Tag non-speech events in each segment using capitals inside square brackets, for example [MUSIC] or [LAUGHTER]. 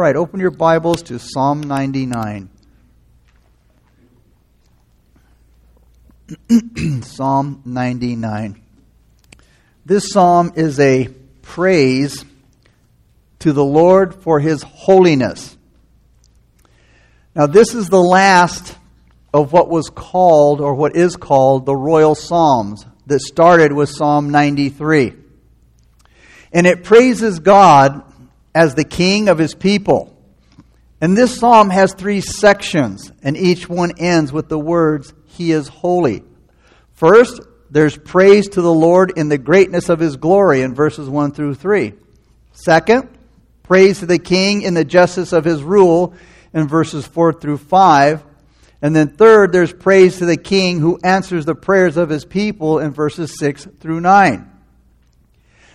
All right, open your Bibles to Psalm 99. [CLEARS THROAT] psalm 99. This psalm is a praise to the Lord for his holiness. Now, this is the last of what was called, or what is called, the royal psalms that started with Psalm 93. And it praises God as the king of his people. And this psalm has three sections, and each one ends with the words, He is holy. First, there's praise to the Lord in the greatness of his glory in verses 1 through 3. Second, praise to the king in the justice of his rule in verses 4 through 5. And then third, there's praise to the king who answers the prayers of his people in verses 6 through 9.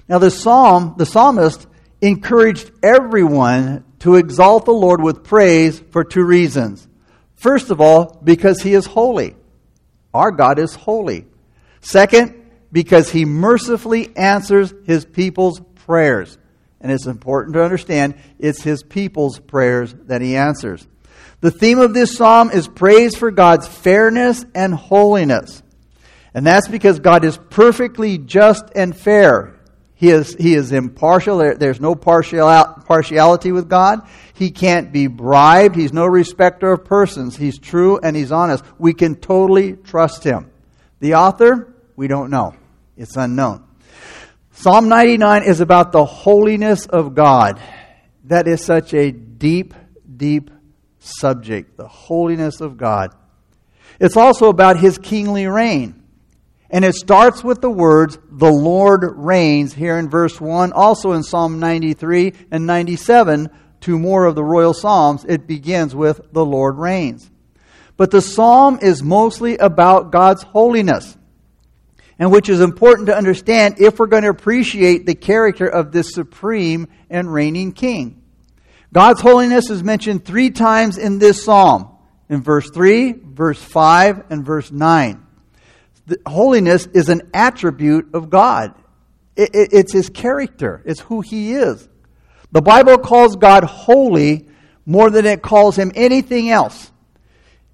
Now the psalm, the psalmist encouraged everyone to exalt the Lord with praise for two reasons. First of all, because he is holy. Our God is holy. Second, because he mercifully answers his people's prayers. And it's important to understand it's his people's prayers that he answers. The theme of this psalm is praise for God's fairness and holiness. And that's because God is perfectly just and fair. He is, he is impartial. There, there's no partial, partiality with God. He can't be bribed. He's no respecter of persons. He's true and he's honest. We can totally trust him. The author, we don't know. It's unknown. Psalm 99 is about the holiness of God. That is such a deep, deep subject. The holiness of God. It's also about his kingly reign. And it starts with the words, the Lord reigns, here in verse 1. Also in Psalm 93 and 97, two more of the royal Psalms, it begins with, the Lord reigns. But the psalm is mostly about God's holiness, and which is important to understand if we're going to appreciate the character of this supreme and reigning king. God's holiness is mentioned three times in this psalm in verse 3, verse 5, and verse 9 holiness is an attribute of God. It, it, it's his character, it's who he is. The Bible calls God holy more than it calls him anything else.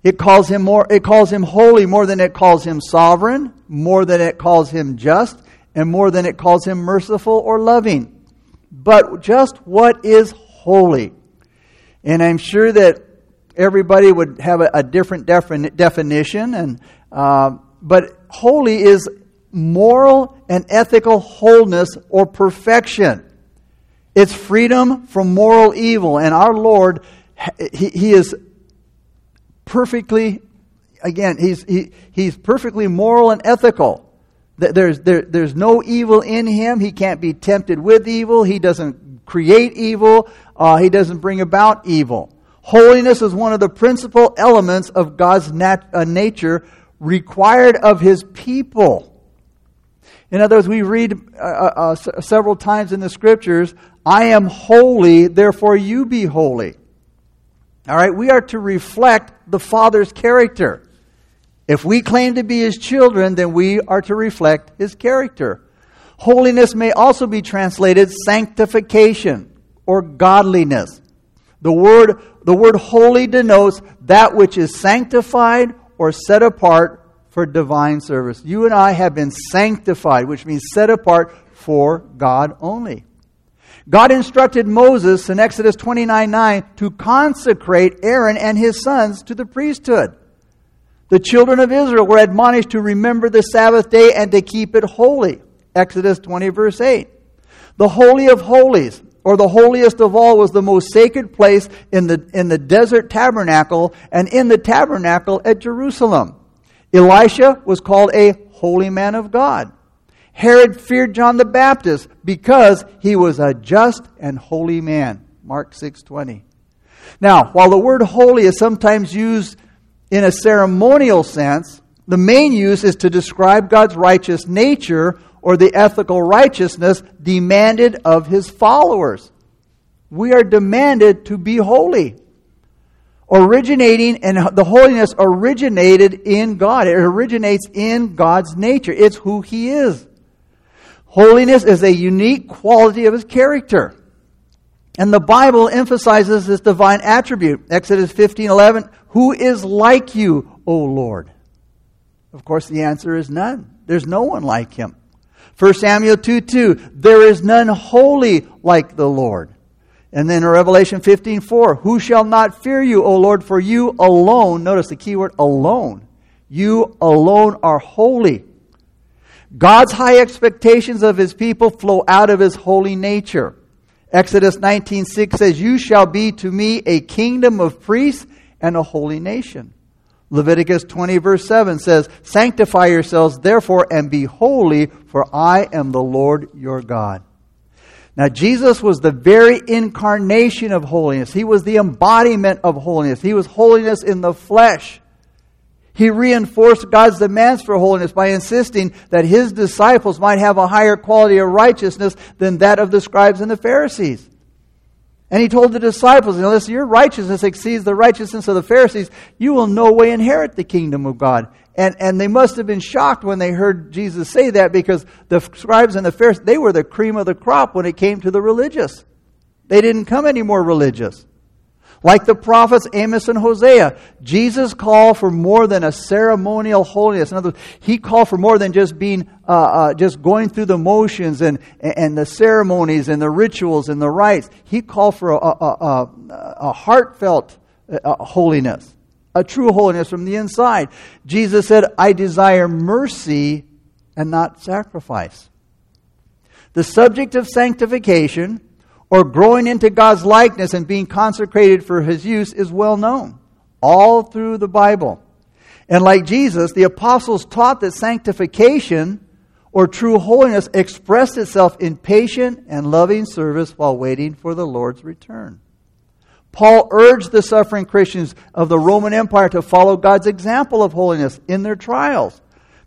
It calls him more it calls him holy more than it calls him sovereign, more than it calls him just, and more than it calls him merciful or loving. But just what is holy? And I'm sure that everybody would have a, a different defin- definition and uh, but holy is moral and ethical wholeness or perfection. It's freedom from moral evil. And our Lord, He, he is perfectly, again, he's, he, he's perfectly moral and ethical. There's, there, there's no evil in Him. He can't be tempted with evil. He doesn't create evil. Uh, he doesn't bring about evil. Holiness is one of the principal elements of God's nat- uh, nature required of his people. In other words, we read uh, uh, uh several times in the scriptures, I am holy, therefore you be holy. All right, we are to reflect the Father's character. If we claim to be his children, then we are to reflect his character. Holiness may also be translated sanctification or godliness. The word, the word holy denotes that which is sanctified or set apart for divine service. You and I have been sanctified, which means set apart for God only. God instructed Moses in Exodus 29 9 to consecrate Aaron and his sons to the priesthood. The children of Israel were admonished to remember the Sabbath day and to keep it holy. Exodus 20, verse 8. The Holy of Holies, or the holiest of all, was the most sacred place in the, in the desert tabernacle and in the tabernacle at Jerusalem. Elisha was called a holy man of God. Herod feared John the Baptist because he was a just and holy man. Mark 6:20. Now, while the word holy is sometimes used in a ceremonial sense, the main use is to describe God's righteous nature or the ethical righteousness demanded of his followers. We are demanded to be holy. Originating, and the holiness originated in God. It originates in God's nature. It's who He is. Holiness is a unique quality of His character. And the Bible emphasizes this divine attribute. Exodus 15:11, "Who is like you, O Lord?" Of course, the answer is none. There's no one like him. 1 Samuel 2 2, there is none holy like the Lord. And then in Revelation 15 4, who shall not fear you, O Lord, for you alone, notice the key word alone, you alone are holy. God's high expectations of his people flow out of his holy nature. Exodus 19:6 says, "You shall be to me a kingdom of priests and a holy nation." Leviticus 20 verse 7 says, "Sanctify yourselves therefore and be holy, for I am the Lord your God." Now Jesus was the very incarnation of holiness. He was the embodiment of holiness. He was holiness in the flesh. He reinforced God's demands for holiness by insisting that his disciples might have a higher quality of righteousness than that of the scribes and the Pharisees. And he told the disciples, unless your righteousness exceeds the righteousness of the Pharisees, you will no way inherit the kingdom of God. And, and they must have been shocked when they heard Jesus say that because the scribes and the Pharisees, they were the cream of the crop when it came to the religious. They didn't come any more religious. Like the prophets Amos and Hosea, Jesus called for more than a ceremonial holiness. In other words, he called for more than just being, uh, uh, just going through the motions and, and the ceremonies and the rituals and the rites. He called for a, a, a, a heartfelt uh, holiness, a true holiness from the inside. Jesus said, I desire mercy and not sacrifice. The subject of sanctification or growing into God's likeness and being consecrated for his use is well known all through the Bible. And like Jesus, the apostles taught that sanctification or true holiness expressed itself in patient and loving service while waiting for the Lord's return. Paul urged the suffering Christians of the Roman Empire to follow God's example of holiness in their trials.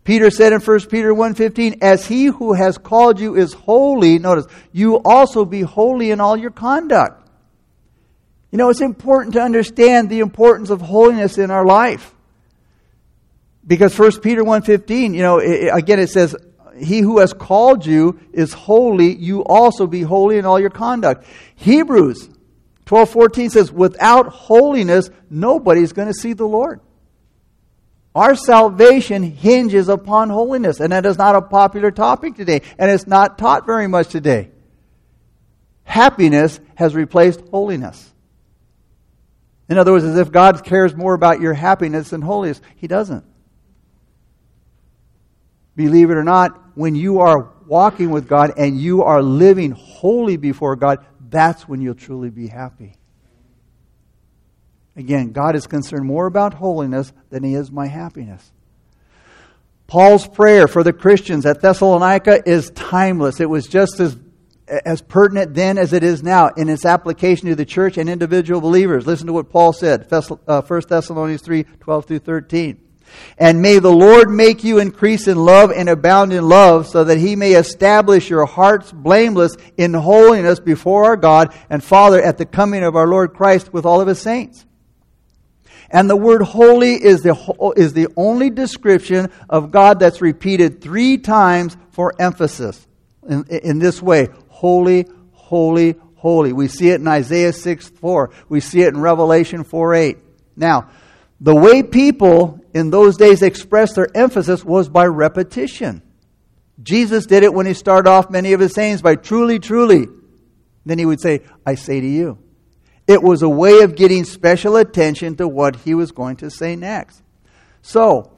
Peter said in 1 Peter 1:15, "As he who has called you is holy, notice, you also be holy in all your conduct." You know, it's important to understand the importance of holiness in our life. Because 1 Peter 1:15, you know, it, again it says, "He who has called you is holy, you also be holy in all your conduct." Hebrews 12:14 says, "Without holiness, nobody's going to see the Lord." Our salvation hinges upon holiness, and that is not a popular topic today, and it's not taught very much today. Happiness has replaced holiness. In other words, as if God cares more about your happiness than holiness. He doesn't. Believe it or not, when you are walking with God and you are living holy before God, that's when you'll truly be happy. Again, God is concerned more about holiness than he is my happiness. Paul's prayer for the Christians at Thessalonica is timeless. It was just as, as pertinent then as it is now in its application to the church and individual believers. Listen to what Paul said, 1 uh, Thessalonians 3 12 through 13. And may the Lord make you increase in love and abound in love, so that he may establish your hearts blameless in holiness before our God and Father at the coming of our Lord Christ with all of his saints. And the word holy is the, is the only description of God that's repeated three times for emphasis in, in this way holy, holy, holy. We see it in Isaiah 6 4. We see it in Revelation 4 8. Now, the way people in those days expressed their emphasis was by repetition. Jesus did it when he started off many of his sayings by truly, truly. Then he would say, I say to you. It was a way of getting special attention to what he was going to say next. So,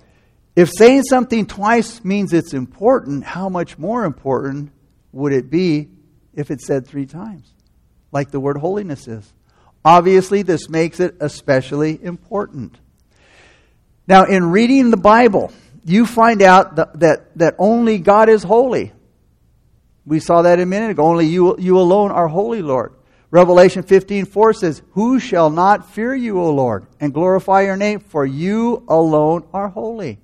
if saying something twice means it's important, how much more important would it be if it's said three times, like the word holiness is? Obviously, this makes it especially important. Now, in reading the Bible, you find out that, that, that only God is holy. We saw that a minute ago. Only you, you alone are holy, Lord. Revelation 15 4 says, Who shall not fear you, O Lord, and glorify your name? For you alone are holy.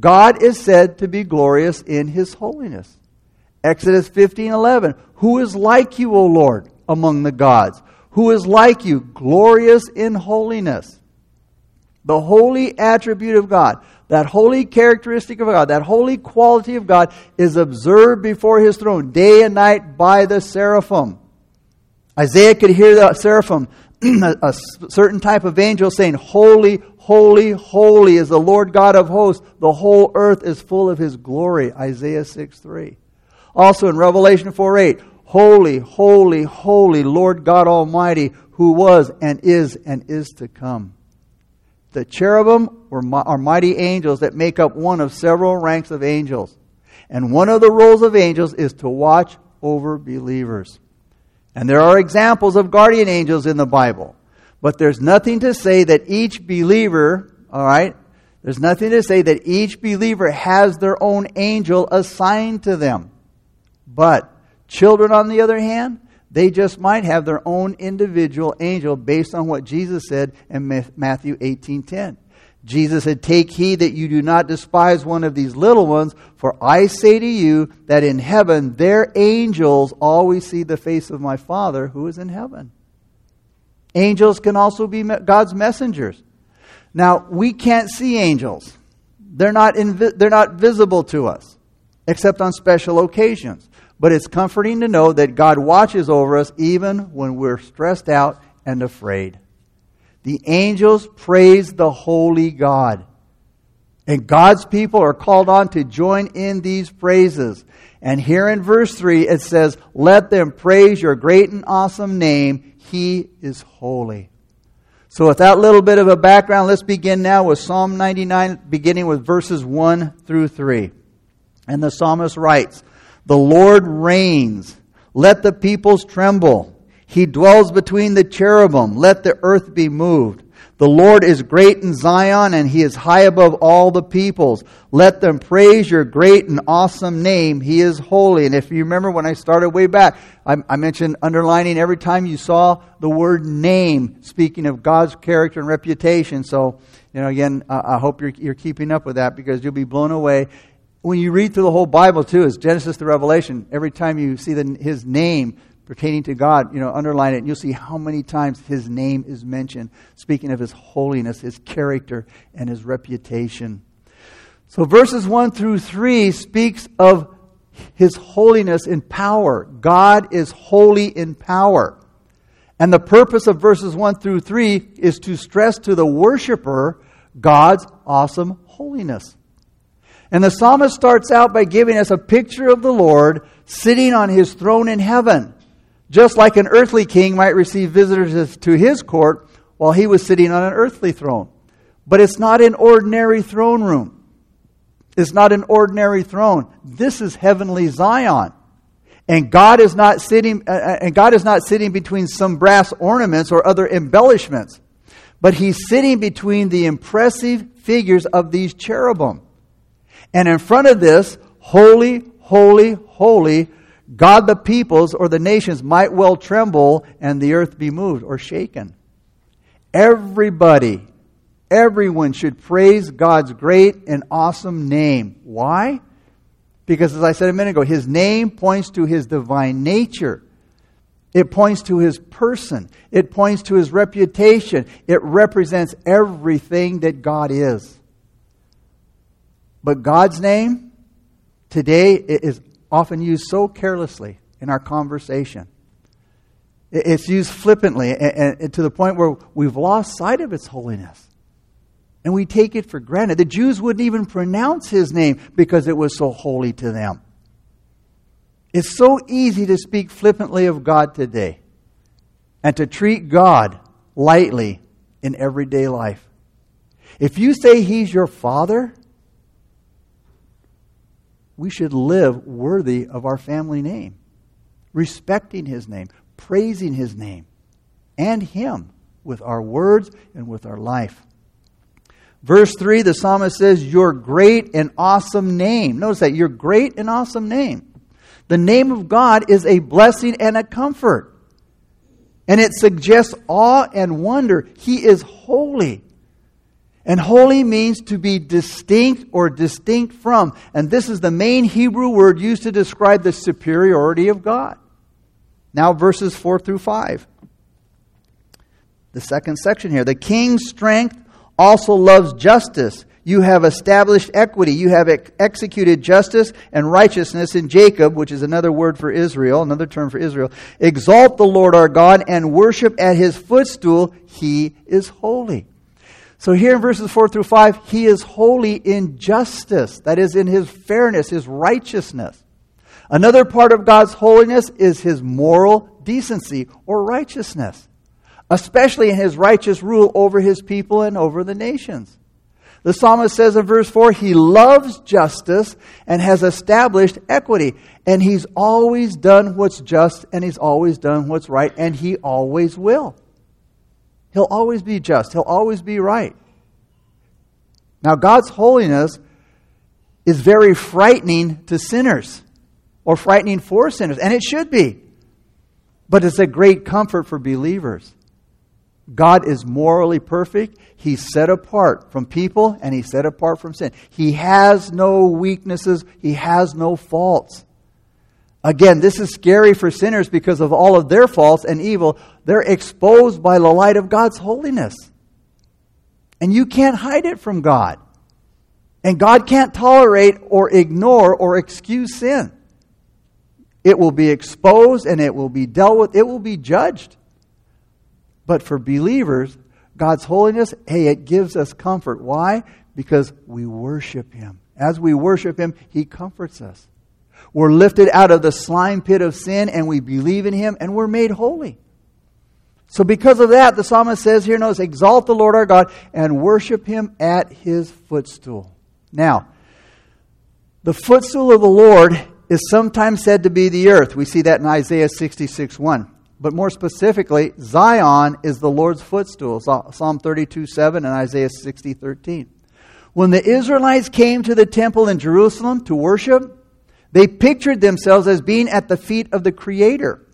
God is said to be glorious in his holiness. Exodus 15 11, Who is like you, O Lord, among the gods? Who is like you, glorious in holiness? The holy attribute of God, that holy characteristic of God, that holy quality of God is observed before his throne day and night by the seraphim. Isaiah could hear the seraphim, [CLEARS THROAT] a, certain type of angel saying, Holy, holy, holy is the Lord God of hosts. The whole earth is full of his glory. Isaiah 6 3. Also in Revelation 4 8, Holy, holy, holy, Lord God Almighty, who was and is and is to come. The cherubim are mighty angels that make up one of several ranks of angels. And one of the roles of angels is to watch over believers. And there are examples of guardian angels in the Bible. But there's nothing to say that each believer, all right, there's nothing to say that each believer has their own angel assigned to them. But children, on the other hand, they just might have their own individual angel based on what Jesus said in Matthew 18:10. Jesus said, Take heed that you do not despise one of these little ones, for I say to you that in heaven their angels always see the face of my Father who is in heaven. Angels can also be God's messengers. Now, we can't see angels, they're not, invi- they're not visible to us, except on special occasions. But it's comforting to know that God watches over us even when we're stressed out and afraid. The angels praise the holy God. And God's people are called on to join in these praises. And here in verse 3, it says, Let them praise your great and awesome name. He is holy. So, with that little bit of a background, let's begin now with Psalm 99, beginning with verses 1 through 3. And the psalmist writes, The Lord reigns. Let the peoples tremble. He dwells between the cherubim. Let the earth be moved. The Lord is great in Zion, and he is high above all the peoples. Let them praise your great and awesome name. He is holy. And if you remember when I started way back, I, I mentioned underlining every time you saw the word name, speaking of God's character and reputation. So, you know, again, I, I hope you're, you're keeping up with that because you'll be blown away. When you read through the whole Bible, too, as Genesis to Revelation, every time you see the, his name, pertaining to God, you know, underline it, and you'll see how many times his name is mentioned, speaking of his holiness, his character, and his reputation. So verses 1 through 3 speaks of his holiness in power. God is holy in power. And the purpose of verses 1 through 3 is to stress to the worshiper God's awesome holiness. And the psalmist starts out by giving us a picture of the Lord sitting on his throne in heaven. Just like an earthly king might receive visitors to his court while he was sitting on an earthly throne. But it's not an ordinary throne room. It's not an ordinary throne. This is heavenly Zion. And God is not sitting uh, uh, and God is not sitting between some brass ornaments or other embellishments. But he's sitting between the impressive figures of these cherubim. And in front of this, holy, holy, holy God the peoples or the nations might well tremble and the earth be moved or shaken. Everybody, everyone should praise God's great and awesome name. Why? Because as I said a minute ago, his name points to his divine nature. It points to his person. It points to his reputation. It represents everything that God is. But God's name today is often used so carelessly in our conversation. It's used flippantly and, to the point where we've lost sight of its holiness. And we take it for granted. The Jews wouldn't even pronounce his name because it was so holy to them. It's so easy to speak flippantly of God today and to treat God lightly in everyday life. If you say he's your father, we should live worthy of our family name, respecting his name, praising his name, and him with our words and with our life. Verse 3, the psalmist says, Your great and awesome name. Notice that, your great and awesome name. The name of God is a blessing and a comfort. And it suggests awe and wonder. He is holy. And holy means to be distinct or distinct from. And this is the main Hebrew word used to describe the superiority of God. Now, verses 4 through 5. The second section here. The king's strength also loves justice. You have established equity. You have ex- executed justice and righteousness in Jacob, which is another word for Israel, another term for Israel. Exalt the Lord our God and worship at his footstool. He is holy. So here in verses 4 through 5, he is holy in justice. That is, in his fairness, his righteousness. Another part of God's holiness is his moral decency or righteousness, especially in his righteous rule over his people and over the nations. The psalmist says in verse 4, he loves justice and has established equity. And he's always done what's just and he's always done what's right and he always will. He'll always be just. He'll always be right. Now, God's holiness is very frightening to sinners or frightening for sinners, and it should be. But it's a great comfort for believers. God is morally perfect. He's set apart from people and he's set apart from sin. He has no weaknesses, he has no faults. Again, this is scary for sinners because of all of their faults and evil. They're exposed by the light of God's holiness. And you can't hide it from God. And God can't tolerate or ignore or excuse sin. It will be exposed and it will be dealt with, it will be judged. But for believers, God's holiness, hey, it gives us comfort. Why? Because we worship Him. As we worship Him, He comforts us. We're lifted out of the slime pit of sin and we believe in Him and we're made holy. So, because of that, the psalmist says here, notice, exalt the Lord our God and worship Him at His footstool. Now, the footstool of the Lord is sometimes said to be the earth. We see that in Isaiah 66 1. But more specifically, Zion is the Lord's footstool. Psalm 32 7 and Isaiah 60 13. When the Israelites came to the temple in Jerusalem to worship, they pictured themselves as being at the feet of the Creator.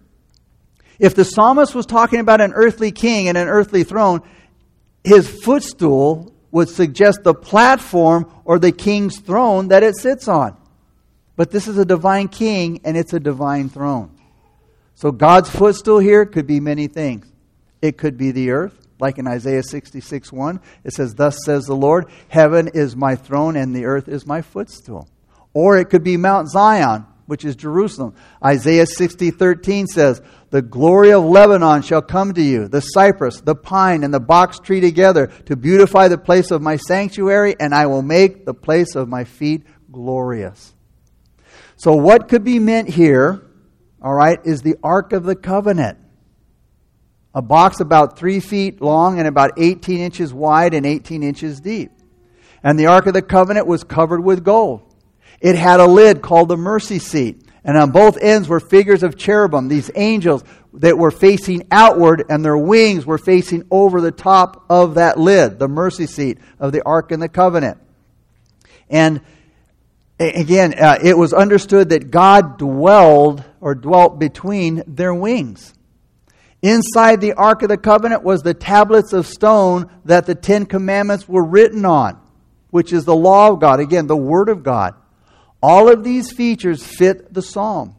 If the psalmist was talking about an earthly king and an earthly throne, his footstool would suggest the platform or the king's throne that it sits on. But this is a divine king and it's a divine throne. So God's footstool here could be many things. It could be the earth, like in Isaiah 66 1. It says, Thus says the Lord, Heaven is my throne and the earth is my footstool. Or it could be Mount Zion, which is Jerusalem. Isaiah 60, 13 says, The glory of Lebanon shall come to you, the cypress, the pine, and the box tree together to beautify the place of my sanctuary, and I will make the place of my feet glorious. So, what could be meant here, all right, is the Ark of the Covenant. A box about three feet long and about 18 inches wide and 18 inches deep. And the Ark of the Covenant was covered with gold. It had a lid called the mercy seat. And on both ends were figures of cherubim, these angels that were facing outward, and their wings were facing over the top of that lid, the mercy seat of the Ark and the Covenant. And again, uh, it was understood that God dwelled or dwelt between their wings. Inside the Ark of the Covenant was the tablets of stone that the Ten Commandments were written on, which is the law of God. Again, the Word of God. All of these features fit the psalm,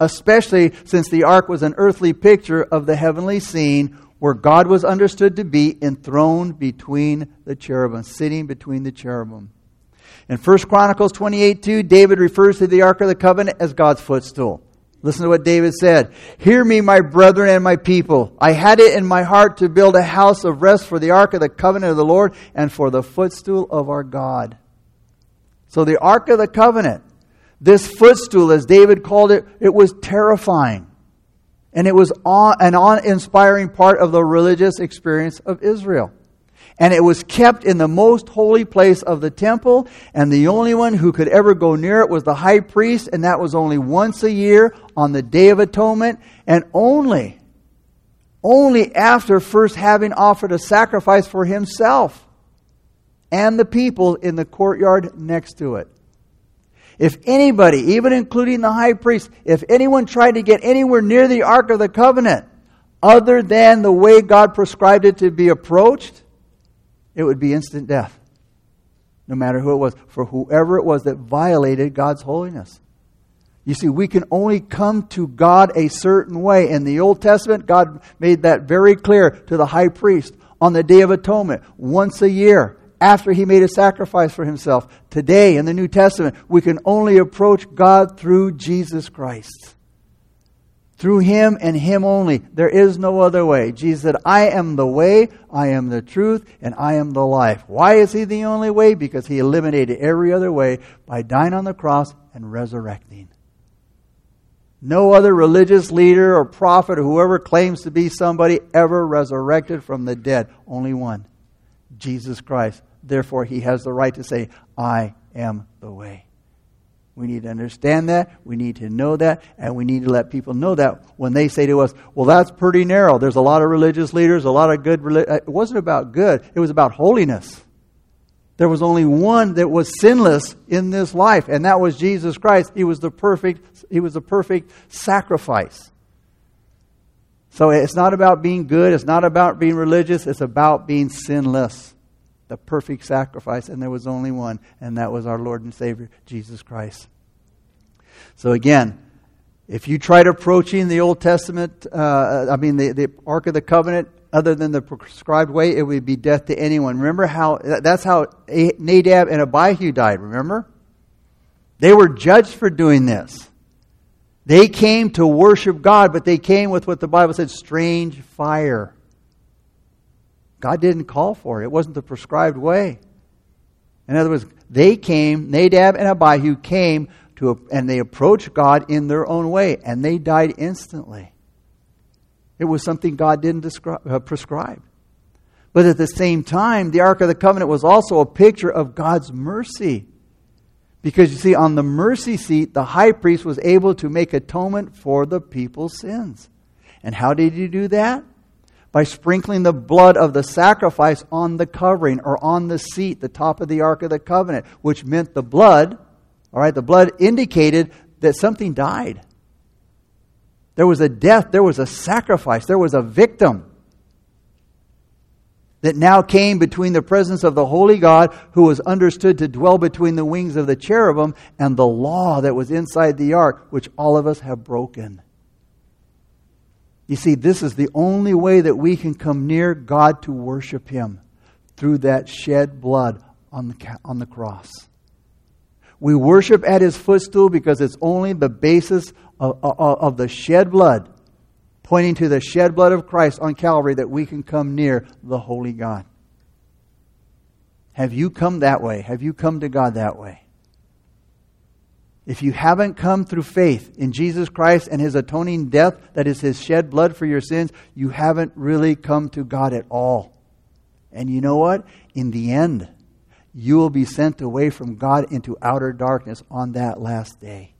especially since the ark was an earthly picture of the heavenly scene where God was understood to be enthroned between the cherubim, sitting between the cherubim. In 1 Chronicles 28 2, David refers to the Ark of the Covenant as God's footstool. Listen to what David said. Hear me, my brethren and my people. I had it in my heart to build a house of rest for the Ark of the Covenant of the Lord and for the footstool of our God. So the Ark of the Covenant, this footstool, as David called it, it was terrifying. And it was an awe inspiring part of the religious experience of Israel. And it was kept in the most holy place of the temple, and the only one who could ever go near it was the high priest, and that was only once a year on the Day of Atonement, and only, only after first having offered a sacrifice for himself and the people in the courtyard next to it. If anybody, even including the high priest, if anyone tried to get anywhere near the Ark of the Covenant other than the way God prescribed it to be approached, it would be instant death. No matter who it was, for whoever it was that violated God's holiness. You see, we can only come to God a certain way. In the Old Testament, God made that very clear to the high priest on the Day of Atonement, once a year after he made a sacrifice for himself. Today, in the New Testament, we can only approach God through Jesus Christ. Through him and him only. There is no other way. Jesus said, I am the way, I am the truth, and I am the life. Why is he the only way? Because he eliminated every other way by dying on the cross and resurrecting. No other religious leader or prophet or whoever claims to be somebody ever resurrected from the dead. Only one Jesus Christ. Therefore, he has the right to say, I am the way. We need to understand that. We need to know that. And we need to let people know that when they say to us, well, that's pretty narrow. There's a lot of religious leaders, a lot of good. Uh, it wasn't about good, it was about holiness. There was only one that was sinless in this life, and that was Jesus Christ. He was the perfect, he was the perfect sacrifice. So it's not about being good, it's not about being religious, it's about being sinless. The perfect sacrifice, and there was only one, and that was our Lord and Savior, Jesus Christ. So again, if you tried approaching the Old Testament, uh, I mean the, the Ark of the Covenant, other than the prescribed way, it would be death to anyone. Remember how that's how Nadab and Abihu died, remember? They were judged for doing this. They came to worship God, but they came with what the Bible said strange fire. God didn't call for it, it wasn't the prescribed way. In other words, they came, Nadab and Abihu came to, and they approached God in their own way, and they died instantly. It was something God didn't describe, uh, prescribe. But at the same time, the Ark of the Covenant was also a picture of God's mercy. Because you see, on the mercy seat, the high priest was able to make atonement for the people's sins. And how did he do that? By sprinkling the blood of the sacrifice on the covering or on the seat, the top of the Ark of the Covenant, which meant the blood, all right, the blood indicated that something died. There was a death, there was a sacrifice, there was a victim that now came between the presence of the holy God, who was understood to dwell between the wings of the cherubim, and the law that was inside the ark, which all of us have broken. You see, this is the only way that we can come near God to worship Him through that shed blood on the, on the cross. We worship at His footstool because it's only the basis of, of, of the shed blood, pointing to the shed blood of Christ on Calvary, that we can come near the Holy God. Have you come that way? Have you come to God that way? If you haven't come through faith in Jesus Christ and his atoning death, that is his shed blood for your sins, you haven't really come to God at all. And you know what? In the end, you will be sent away from God into outer darkness on that last day.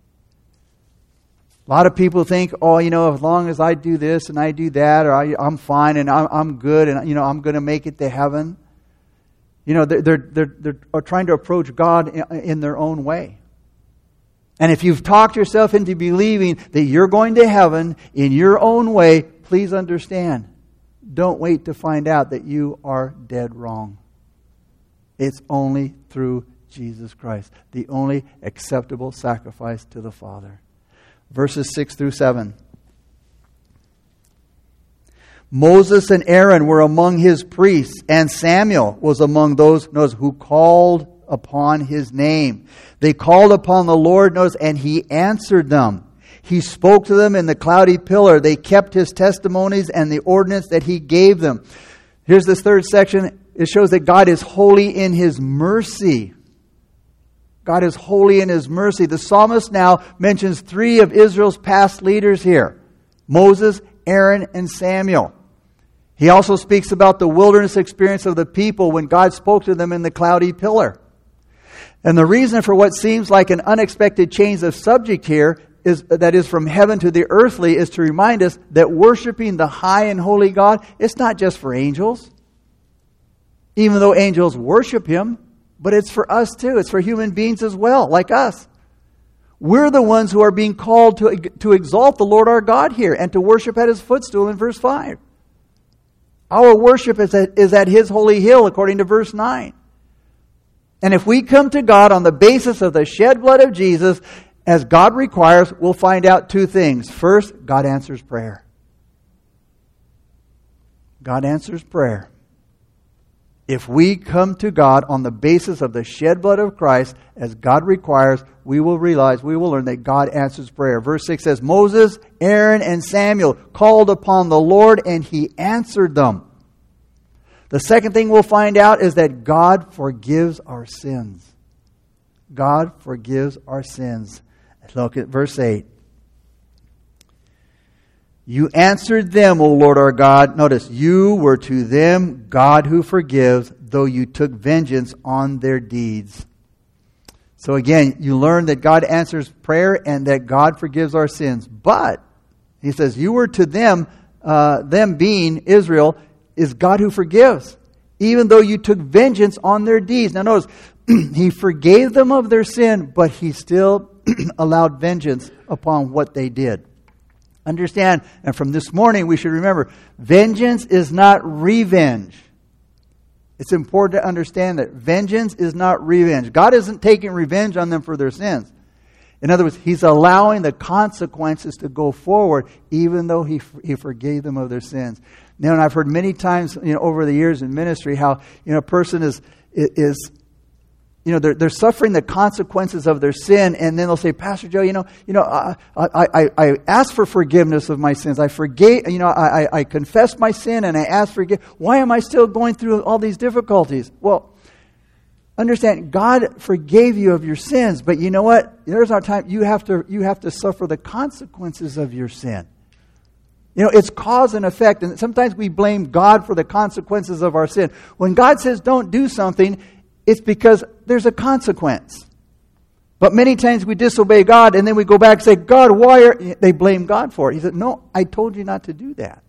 A lot of people think, oh, you know, as long as I do this and I do that, or I, am fine and I'm, I'm, good and, you know, I'm going to make it to heaven. You know, they're, they're, they're, they're trying to approach God in, in their own way. And if you've talked yourself into believing that you're going to heaven in your own way, please understand. Don't wait to find out that you are dead wrong. It's only through Jesus Christ, the only acceptable sacrifice to the Father verses 6 through 7. Moses and Aaron were among his priests, and Samuel was among those who called upon his name. They called upon the Lord, knows, and he answered them. He spoke to them in the cloudy pillar. They kept his testimonies and the ordinance that he gave them. Here's this third section. It shows that God is holy in his mercy. God is holy in his mercy. The psalmist now mentions three of Israel's past leaders here Moses, Aaron, and Samuel. He also speaks about the wilderness experience of the people when God spoke to them in the cloudy pillar. And the reason for what seems like an unexpected change of subject here is that is from heaven to the earthly is to remind us that worshiping the high and holy God it's not just for angels. Even though angels worship him, but it's for us too. It's for human beings as well, like us. We're the ones who are being called to, to exalt the Lord our God here and to worship at his footstool in verse 5. Our worship is at, is at his holy hill, according to verse 9. And if we come to God on the basis of the shed blood of Jesus, as God requires, we'll find out two things. First, God answers prayer. God answers prayer. If we come to God on the basis of the shed blood of Christ, as God requires, we will realize, we will learn that God answers prayer. Verse 6 says, Moses, Aaron, and Samuel called upon the Lord, and he answered them. The second thing we'll find out is that God forgives our sins. God forgives our sins. Look at verse 8. You answered them, O Lord our God. Notice, you were to them God who forgives, though you took vengeance on their deeds. So again, you learn that God answers prayer and that God forgives our sins. But, he says, you were to them, uh, them being Israel, is God who forgives, even though you took vengeance on their deeds. Now notice, [CLEARS THROAT] he forgave them of their sin, but he still [CLEARS THROAT] allowed vengeance upon what they did. Understand, and from this morning we should remember vengeance is not revenge. It's important to understand that vengeance is not revenge. God isn't taking revenge on them for their sins. In other words, He's allowing the consequences to go forward, even though He, he forgave them of their sins. Now, and I've heard many times you know, over the years in ministry how you know, a person is, is you know, they're, they're suffering the consequences of their sin, and then they'll say, Pastor Joe, you know, you know, I, I, I, I asked for forgiveness of my sins. I forgave, you know, I, I, I confessed my sin and I asked for forgiveness. Why am I still going through all these difficulties? Well, understand, God forgave you of your sins, but you know what? There's our time. You have to, you have to suffer the consequences of your sin. You know, it's cause and effect, and sometimes we blame God for the consequences of our sin. When God says don't do something, it's because there's a consequence. But many times we disobey God and then we go back and say, God, why are they blame God for it? He said, No, I told you not to do that.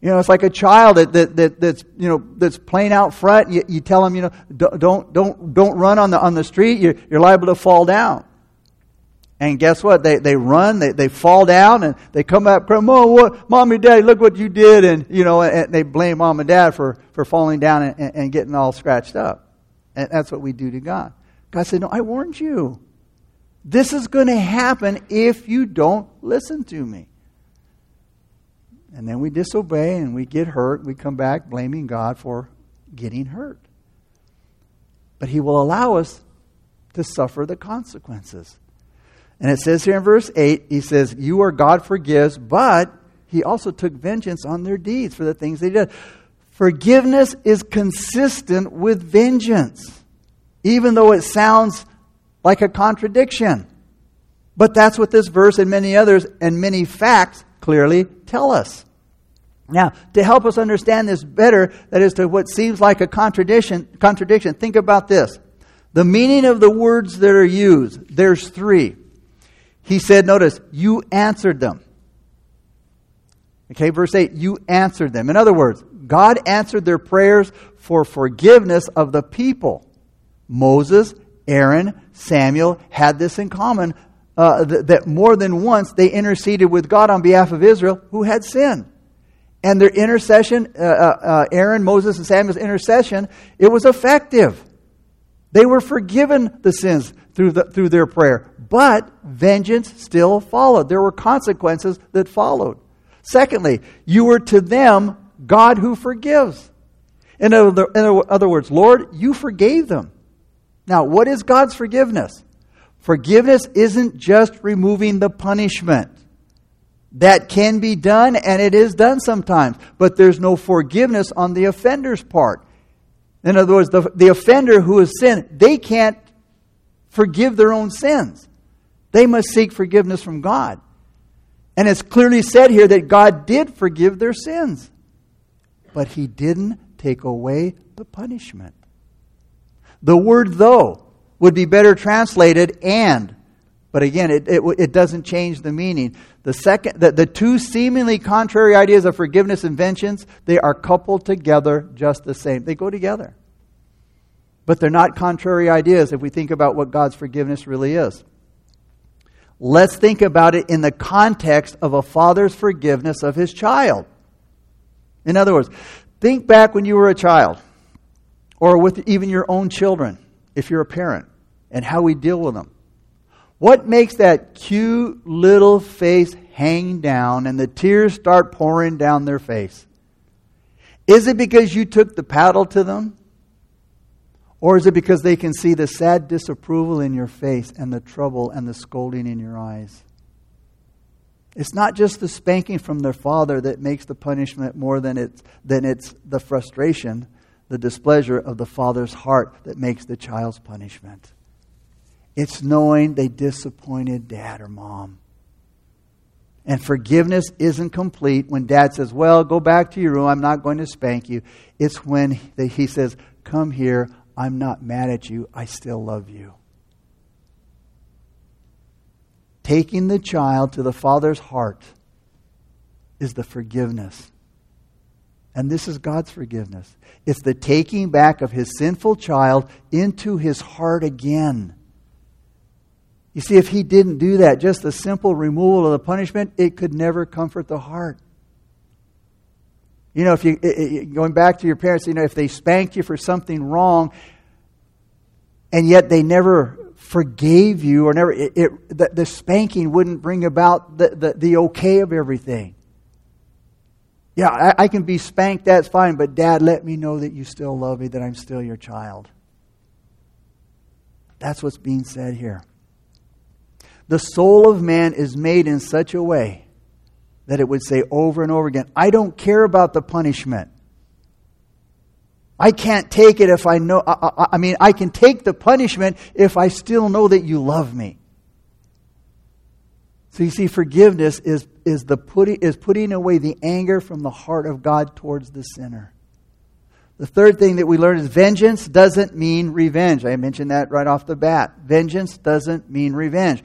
You know, it's like a child that, that, that that's you know that's playing out front. You, you tell them, you know, don't don't don't run on the on the street. You're, you're liable to fall down. And guess what? They, they run, they, they fall down, and they come up, Mom, what, Mom Daddy, look what you did. And, you know, and they blame Mom and Dad for, for falling down and, and getting all scratched up. And that's what we do to God. God said, No, I warned you. This is going to happen if you don't listen to me. And then we disobey and we get hurt. We come back blaming God for getting hurt. But He will allow us to suffer the consequences. And it says here in verse 8, He says, You are God forgives, but He also took vengeance on their deeds for the things they did. Forgiveness is consistent with vengeance, even though it sounds like a contradiction. But that's what this verse and many others and many facts clearly tell us. Now, to help us understand this better, that is to what seems like a contradiction, contradiction, think about this. The meaning of the words that are used, there's three. He said, notice, you answered them. Okay, verse 8, you answered them. In other words, God answered their prayers for forgiveness of the people. Moses, Aaron, Samuel had this in common uh, th- that more than once they interceded with God on behalf of Israel who had sinned. And their intercession, uh, uh, uh, Aaron, Moses, and Samuel's intercession, it was effective. They were forgiven the sins through, the, through their prayer. But vengeance still followed. There were consequences that followed. Secondly, you were to them God who forgives. In other, in other words, Lord, you forgave them. Now, what is God's forgiveness? Forgiveness isn't just removing the punishment. That can be done, and it is done sometimes, but there's no forgiveness on the offender's part. In other words, the, the offender who has sinned, they can't forgive their own sins. They must seek forgiveness from God. And it's clearly said here that God did forgive their sins but he didn't take away the punishment. The word though would be better translated and, but again, it, it, it doesn't change the meaning. The, second, the, the two seemingly contrary ideas of forgiveness and vengeance, they are coupled together just the same. They go together. But they're not contrary ideas if we think about what God's forgiveness really is. Let's think about it in the context of a father's forgiveness of his child. In other words, think back when you were a child, or with even your own children, if you're a parent, and how we deal with them. What makes that cute little face hang down and the tears start pouring down their face? Is it because you took the paddle to them? Or is it because they can see the sad disapproval in your face and the trouble and the scolding in your eyes? It's not just the spanking from their father that makes the punishment more than it's, than it's the frustration, the displeasure of the father's heart that makes the child's punishment. It's knowing they disappointed dad or mom. And forgiveness isn't complete when dad says, Well, go back to your room. I'm not going to spank you. It's when he says, Come here. I'm not mad at you. I still love you. Taking the child to the father's heart is the forgiveness. And this is God's forgiveness. It's the taking back of his sinful child into his heart again. You see, if he didn't do that, just the simple removal of the punishment, it could never comfort the heart. You know, if you, going back to your parents, you know, if they spanked you for something wrong, and yet they never forgave you, or never, it, it the, the, spanking wouldn't bring about the, the, the okay of everything. Yeah, I, I can be spanked, that's fine, but dad, let me know that you still love me, that I'm still your child. That's what's being said here. The soul of man is made in such a way that it would say over and over again, I don't care about the punishment. I can't take it if I know, I, I, I, mean, I can take the punishment if I still know that you love me. So you see, forgiveness is, is, the putting, is putting away the anger from the heart of God towards the sinner. The third thing that we learn is vengeance doesn't mean revenge. I mentioned that right off the bat. Vengeance doesn't mean revenge.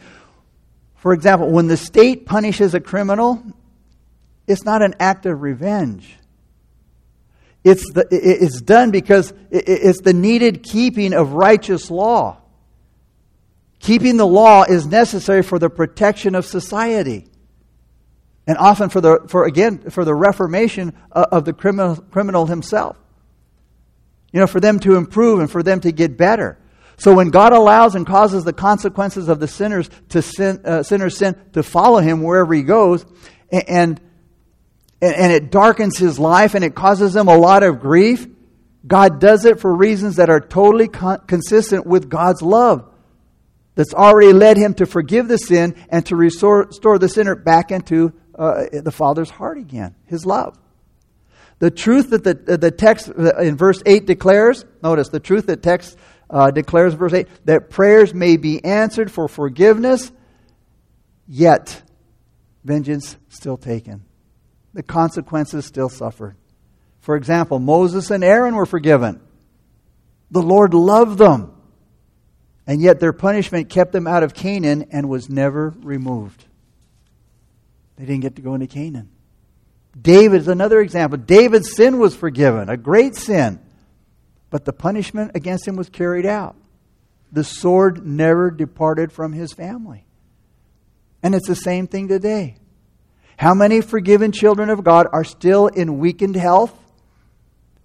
For example, when the state punishes a criminal, it's not an act of revenge. It's, the, it's done because it's the needed keeping of righteous law. Keeping the law is necessary for the protection of society. And often for the, for again, for the reformation of the criminal, criminal himself. You know, for them to improve and for them to get better. So when God allows and causes the consequences of the sinners to sin, uh, sinner's sin to follow him wherever he goes, and, and, and it darkens his life and it causes him a lot of grief, God does it for reasons that are totally con- consistent with God's love. That's already led him to forgive the sin and to restore, restore the sinner back into uh, the Father's heart again, his love. The truth that the, the text in verse 8 declares, notice the truth that text uh, declares, verse 8, that prayers may be answered for forgiveness, yet vengeance still taken. The consequences still suffered. For example, Moses and Aaron were forgiven. The Lord loved them. And yet their punishment kept them out of Canaan and was never removed. They didn't get to go into Canaan. David is another example. David's sin was forgiven, a great sin. But the punishment against him was carried out. The sword never departed from his family. And it's the same thing today. How many forgiven children of God are still in weakened health?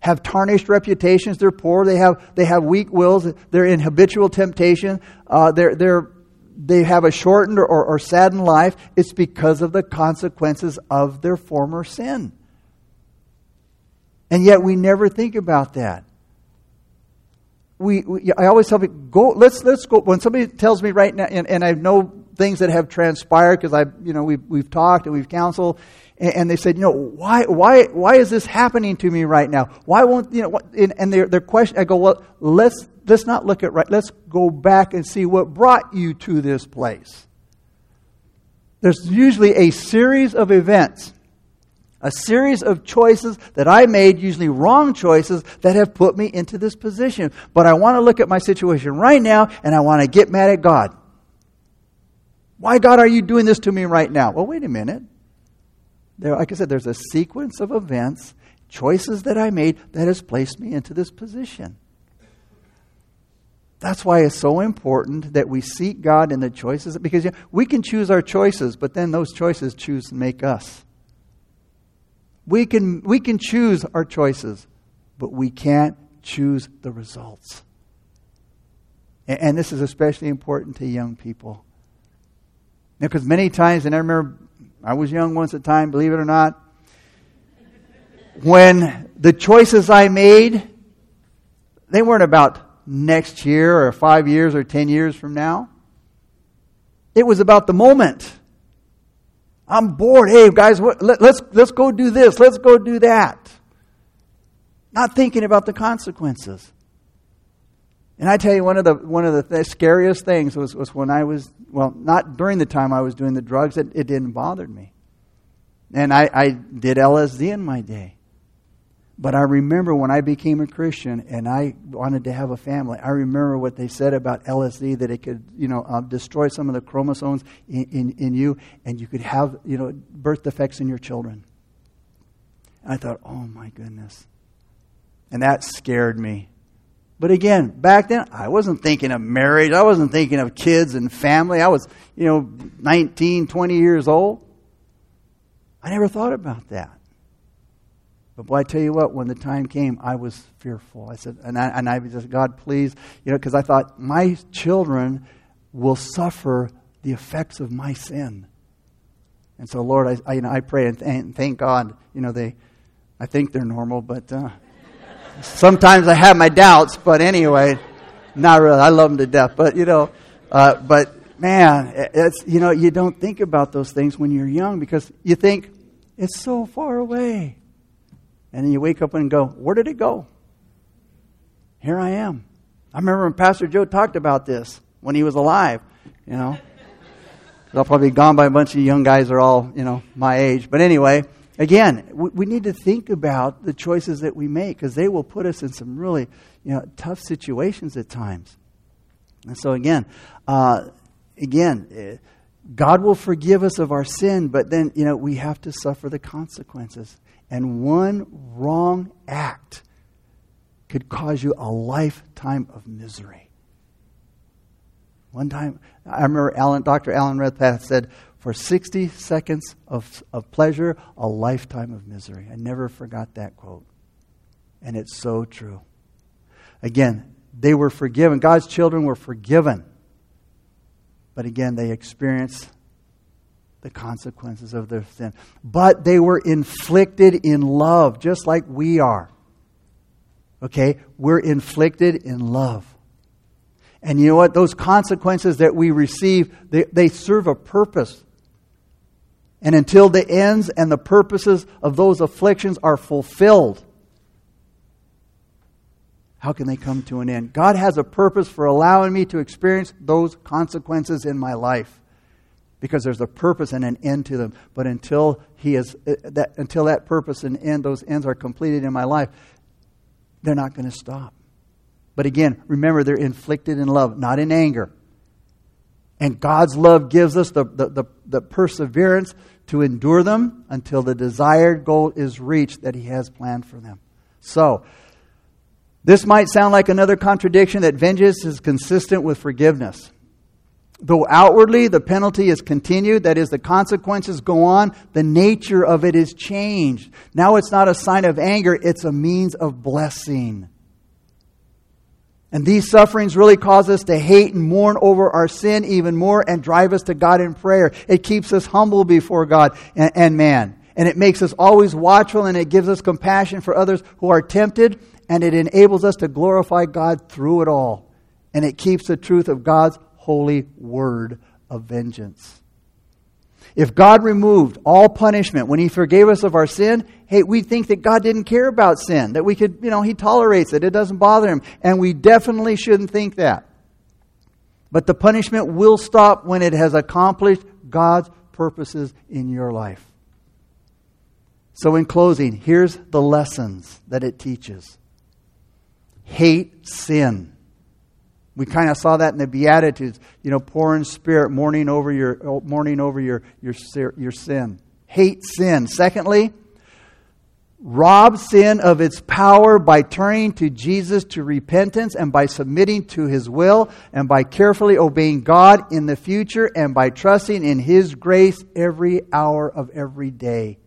Have tarnished reputations. They're poor. They have, they have weak wills. They're in habitual temptation. Uh, they're, they're, they have a shortened or, or saddened life. It's because of the consequences of their former sin. And yet we never think about that we, we, I always tell people, go, let's, let's go. When somebody tells me right now, and, and I know things that have transpired because I, you know, we've, we've talked and we've counseled, and, and, they said, you know, why, why, why is this happening to me right now? Why won't, you know, what, and, and their, their question, I go, well, let's, let's not look at right, let's go back and see what brought you to this place. There's usually a series of events a series of choices that I made, usually wrong choices, that have put me into this position. But I want to look at my situation right now and I want to get mad at God. Why, God, are you doing this to me right now? Well, wait a minute. There, like I said, there's a sequence of events, choices that I made that has placed me into this position. That's why it's so important that we seek God in the choices because you know, we can choose our choices, but then those choices choose to make us. We can, we can choose our choices, but we can't choose the results. And, and this is especially important to young people. Because many times, and I remember I was young once at a time, believe it or not, when the choices I made, they weren't about next year or five years or ten years from now. It was about the moment. I'm bored. Hey, guys, what, let, let's, let's go do this. Let's go do that. Not thinking about the consequences. And I tell you, one of the, one of the th- scariest things was, was when I was, well, not during the time I was doing the drugs, it, it didn't bother me. And I, I did LSD in my day. But I remember when I became a Christian and I wanted to have a family, I remember what they said about LSD that it could, you know, uh, destroy some of the chromosomes in, in, in, you and you could have, you know, birth defects in your children. And I thought, oh my goodness. And that scared me. But again, back then, I wasn't thinking of marriage. I wasn't thinking of kids and family. I was, you know, 19, 20 years old. I never thought about that. But boy, I tell you what, when the time came, I was fearful. I said, and I, and I just, God, please, you know, because I thought my children will suffer the effects of my sin. And so, Lord, I, I you know, I pray and, th- and, thank God, you know, they, I think they're normal, but uh, sometimes I have my doubts. But anyway, not really. I love them to death. But you know, uh, but man, it's you know, you don't think about those things when you're young because you think it's so far away. And then you wake up and go, Where did it go? Here I am. I remember when Pastor Joe talked about this when he was alive, you know. They'll probably be gone by a bunch of young guys are all, you know, my age. But anyway, again, we, need to think about the choices that we make because they will put us in some really, you know, tough situations at times. And so again, uh, again, eh, God will forgive us of our sin, but then, you know, we have to suffer the consequences. And one wrong act could cause you a lifetime of misery. One time, I remember Alan, Dr. Alan Redpath said, for 60 seconds of, of pleasure, a lifetime of misery. I never forgot that quote. And it's so true. Again, they were forgiven. God's children were forgiven. But again, they experienced the consequences of their sin. But they were inflicted in love, just like we are. Okay? We're inflicted in love. And you know what? Those consequences that we receive, they, they serve a purpose. And until the ends and the purposes of those afflictions are fulfilled, how can they come to an end? God has a purpose for allowing me to experience those consequences in my life because there's a purpose and an end to them. But until he is uh, that until that purpose and end, those ends are completed in my life, they're not going to stop. But again, remember they're inflicted in love, not in anger. And God's love gives us the, the, the, the perseverance to endure them until the desired goal is reached that He has planned for them. So, this might sound like another contradiction that vengeance is consistent with forgiveness. Though outwardly the penalty is continued, that is, the consequences go on, the nature of it is changed. Now it's not a sign of anger, it's a means of blessing. And these sufferings really cause us to hate and mourn over our sin even more and drive us to God in prayer. It keeps us humble before God and, and man. And it makes us always watchful and it gives us compassion for others who are tempted and it enables us to glorify God through it all. And it keeps the truth of God's holy word of vengeance. If God removed all punishment when He forgave us of our sin, hey, we think that God didn't care about sin, that we could, you know, He tolerates it, it doesn't bother Him. And we definitely shouldn't think that. But the punishment will stop when it has accomplished God's purposes in your life. So, in closing, here's the lessons that it teaches hate sin. We kind of saw that in the Beatitudes, you know, poor in spirit, mourning over your, mourning over your, your, your sin. Hate sin. Secondly, rob sin of its power by turning to Jesus to repentance and by submitting to his will and by carefully obeying God in the future and by trusting in his grace every hour of every day.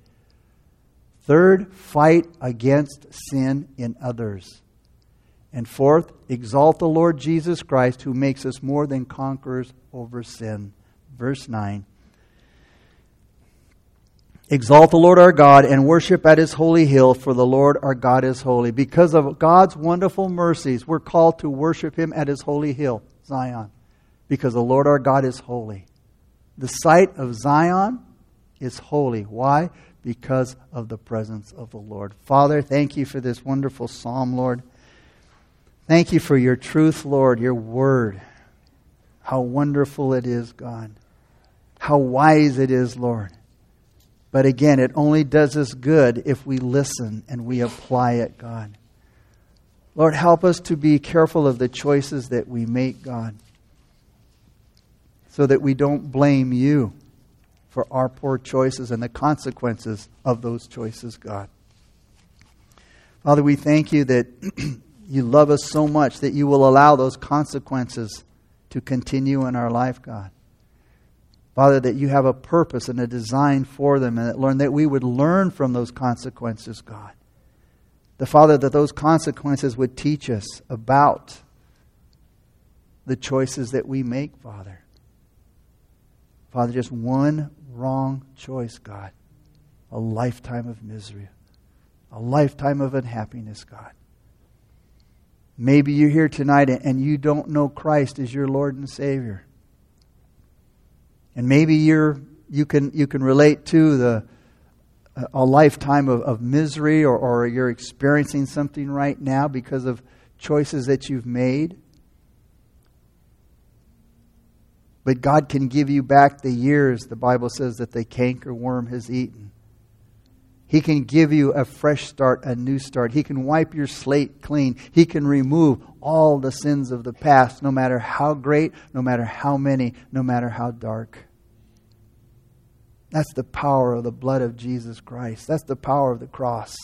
Third, fight against sin in others. And fourth, exalt the Lord Jesus Christ, who makes us more than conquerors over sin. Verse 9. Exalt the Lord our God and worship at his holy hill, for the Lord our God is holy. Because of God's wonderful mercies, we're called to worship him at his holy hill, Zion, because the Lord our God is holy. The site of Zion is holy. Why? Because of the presence of the Lord. Father, thank you for this wonderful psalm, Lord. Thank you for your truth, Lord, your word. How wonderful it is, God. How wise it is, Lord. But again, it only does us good if we listen and we apply it, God. Lord, help us to be careful of the choices that we make, God, so that we don't blame you for our poor choices and the consequences of those choices, God. Father, we thank you that [CLEARS THROAT] you love us so much that you will allow those consequences to continue in our life, God. Father, that you have a purpose and a design for them, and that, learn that we would learn from those consequences, God. The Father, that those consequences would teach us about the choices that we make, Father. Father, just one wrong choice, God. A lifetime of misery, a lifetime of unhappiness, God. Maybe you're here tonight and you don't know Christ as your Lord and Savior. And maybe you're, you, can, you can relate to the, uh, a lifetime of, of misery or, or you're experiencing something right now because of choices that you've made. But God can give you back the years, the Bible says, that the canker worm has eaten. He can give you a fresh start, a new start. He can wipe your slate clean. He can remove all the sins of the past, no matter how great, no matter how many, no matter how dark. That's the power of the blood of Jesus Christ. That's the power of the cross.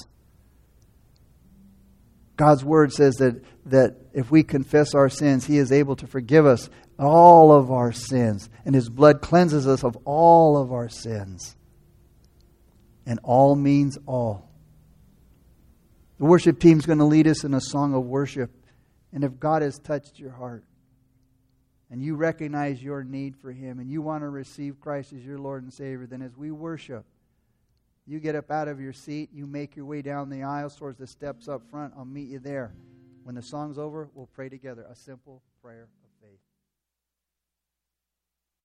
God's word says that, that if we confess our sins, He is able to forgive us all of our sins. And His blood cleanses us of all of our sins. And all means all. The worship team's going to lead us in a song of worship. And if God has touched your heart, and you recognize your need for Him and you want to receive Christ as your Lord and Savior, then as we worship, you get up out of your seat, you make your way down the aisles towards the steps up front. I'll meet you there. When the song's over, we'll pray together a simple prayer